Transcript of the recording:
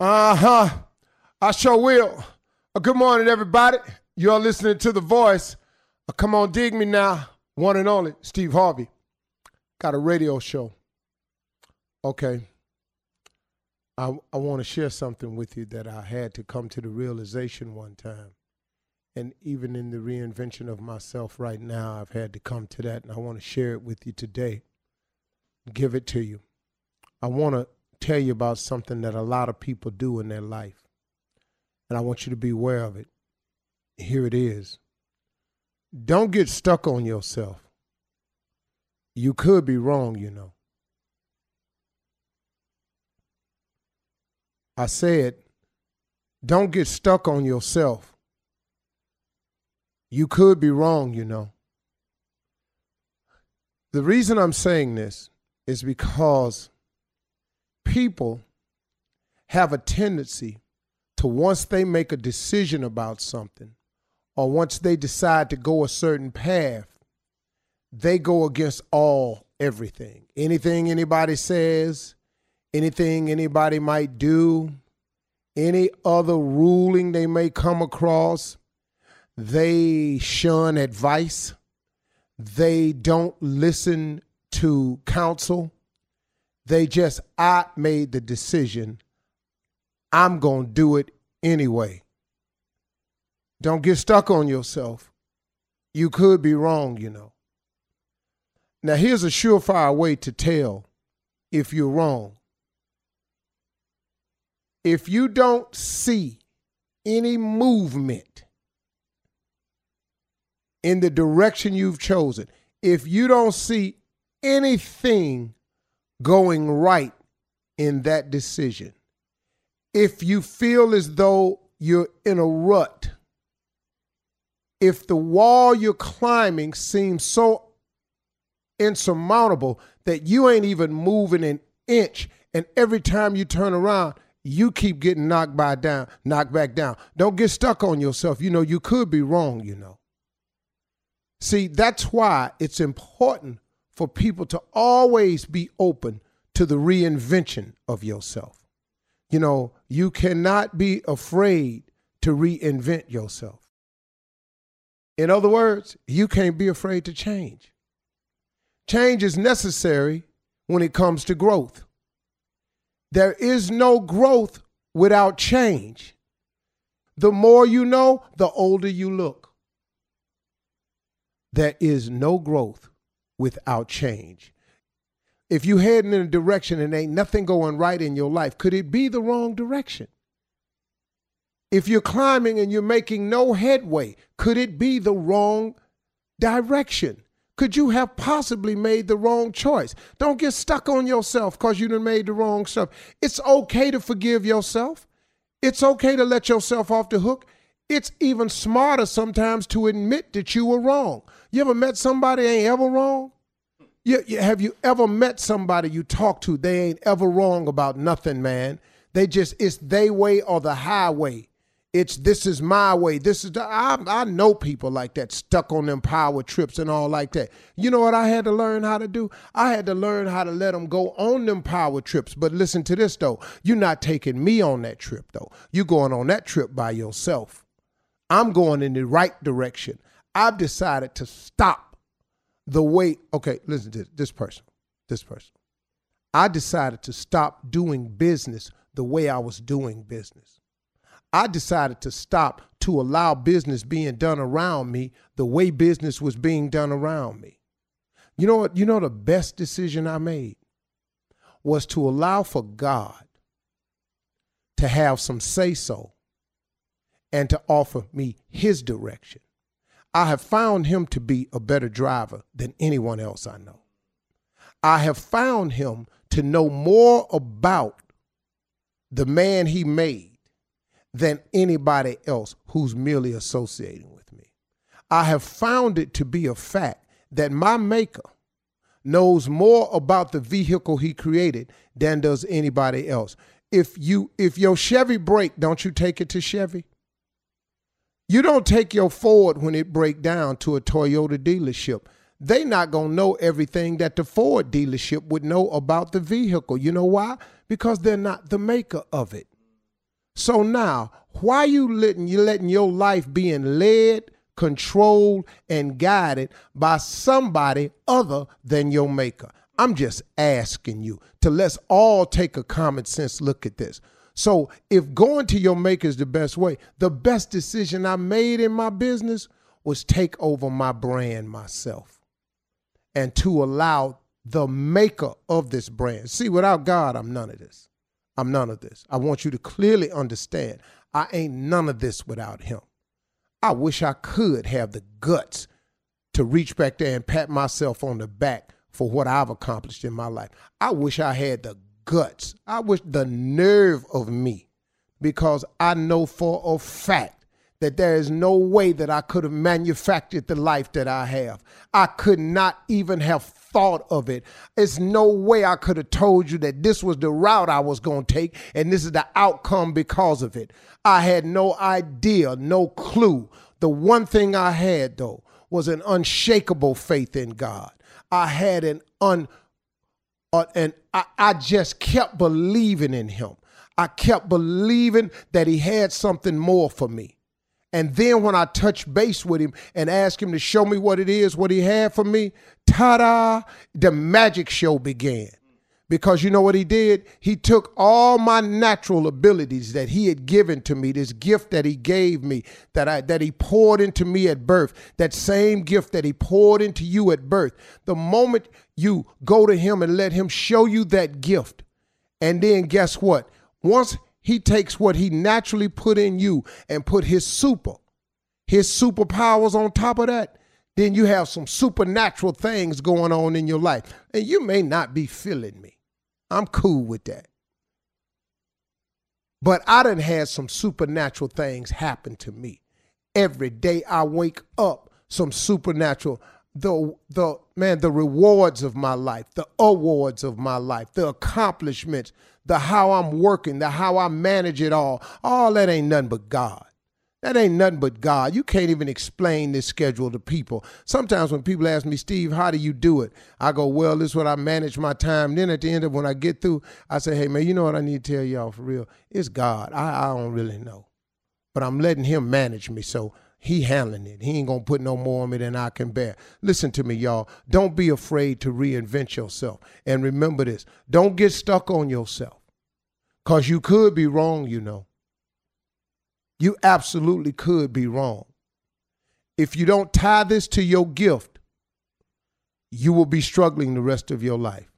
Uh huh. I sure will. Uh, good morning, everybody. You're listening to The Voice. Uh, come on, dig me now. One and only, Steve Harvey. Got a radio show. Okay. I, I want to share something with you that I had to come to the realization one time. And even in the reinvention of myself right now, I've had to come to that, and I want to share it with you today. Give it to you. I want to tell you about something that a lot of people do in their life. And I want you to be aware of it. Here it is. Don't get stuck on yourself. You could be wrong, you know. I said, don't get stuck on yourself. You could be wrong, you know. The reason I'm saying this is because people have a tendency to once they make a decision about something or once they decide to go a certain path, they go against all everything. Anything anybody says, anything anybody might do, any other ruling they may come across, they shun advice. They don't listen to counsel. They just, I made the decision. I'm going to do it anyway. Don't get stuck on yourself. You could be wrong, you know. Now, here's a surefire way to tell if you're wrong. If you don't see any movement in the direction you've chosen, if you don't see anything going right in that decision. If you feel as though you're in a rut, if the wall you're climbing seems so insurmountable that you ain't even moving an inch, and every time you turn around, you keep getting knocked by down, knocked back down. Don't get stuck on yourself. You know, you could be wrong, you know. See, that's why it's important for people to always be open to the reinvention of yourself. You know, you cannot be afraid to reinvent yourself. In other words, you can't be afraid to change. Change is necessary when it comes to growth. There is no growth without change. The more you know, the older you look. There is no growth without change. If you're heading in a direction and ain't nothing going right in your life, could it be the wrong direction? If you're climbing and you're making no headway, could it be the wrong direction? Could you have possibly made the wrong choice? Don't get stuck on yourself because you done made the wrong stuff. It's okay to forgive yourself. It's okay to let yourself off the hook. It's even smarter sometimes to admit that you were wrong. You ever met somebody ain't ever wrong? You, you, have you ever met somebody you talk to? They ain't ever wrong about nothing, man. They just it's they way or the highway. It's this is my way. This is the, I, I know people like that stuck on them power trips and all like that. You know what I had to learn how to do? I had to learn how to let them go on them power trips. But listen to this though. You're not taking me on that trip though. You're going on that trip by yourself. I'm going in the right direction. I've decided to stop the way. Okay, listen to this, person. This person. I decided to stop doing business the way I was doing business. I decided to stop to allow business being done around me the way business was being done around me. You know what? You know the best decision I made was to allow for God to have some say so and to offer me his direction. I have found him to be a better driver than anyone else I know. I have found him to know more about the man he made than anybody else who's merely associating with me. I have found it to be a fact that my maker knows more about the vehicle he created than does anybody else. If you if your Chevy break, don't you take it to Chevy? You don't take your Ford when it break down to a Toyota dealership. They not going to know everything that the Ford dealership would know about the vehicle. You know why? Because they're not the maker of it. So now, why you letting you letting your life being led, controlled, and guided by somebody other than your maker? I'm just asking you to let's all take a common sense look at this. So, if going to your maker is the best way, the best decision I made in my business was take over my brand myself and to allow the maker of this brand. See, without God, I'm none of this. I'm none of this. I want you to clearly understand I ain't none of this without him. I wish I could have the guts to reach back there and pat myself on the back for what I've accomplished in my life. I wish I had the guts. I wish the nerve of me because I know for a fact that there is no way that I could have manufactured the life that I have. I could not even have thought of it. It's no way I could have told you that this was the route I was going to take and this is the outcome because of it. I had no idea, no clue. The one thing I had though was an unshakable faith in God. I had an un uh, and I, I just kept believing in him. I kept believing that he had something more for me. And then when I touched base with him and asked him to show me what it is, what he had for me, ta da, the magic show began. Because you know what he did? He took all my natural abilities that he had given to me, this gift that he gave me, that I that he poured into me at birth, that same gift that he poured into you at birth. The moment you go to him and let him show you that gift, and then guess what? Once he takes what he naturally put in you and put his super, his superpowers on top of that, then you have some supernatural things going on in your life. And you may not be feeling me. I'm cool with that. But I done had some supernatural things happen to me. Every day I wake up, some supernatural, the the man, the rewards of my life, the awards of my life, the accomplishments, the how I'm working, the how I manage it all. All that ain't nothing but God. That ain't nothing but God. You can't even explain this schedule to people. Sometimes when people ask me, Steve, how do you do it? I go, well, this is what I manage my time. Then at the end of when I get through, I say, hey, man, you know what I need to tell y'all for real? It's God. I, I don't really know. But I'm letting him manage me. So he handling it. He ain't gonna put no more on me than I can bear. Listen to me, y'all. Don't be afraid to reinvent yourself. And remember this: don't get stuck on yourself. Cause you could be wrong, you know. You absolutely could be wrong. If you don't tie this to your gift, you will be struggling the rest of your life.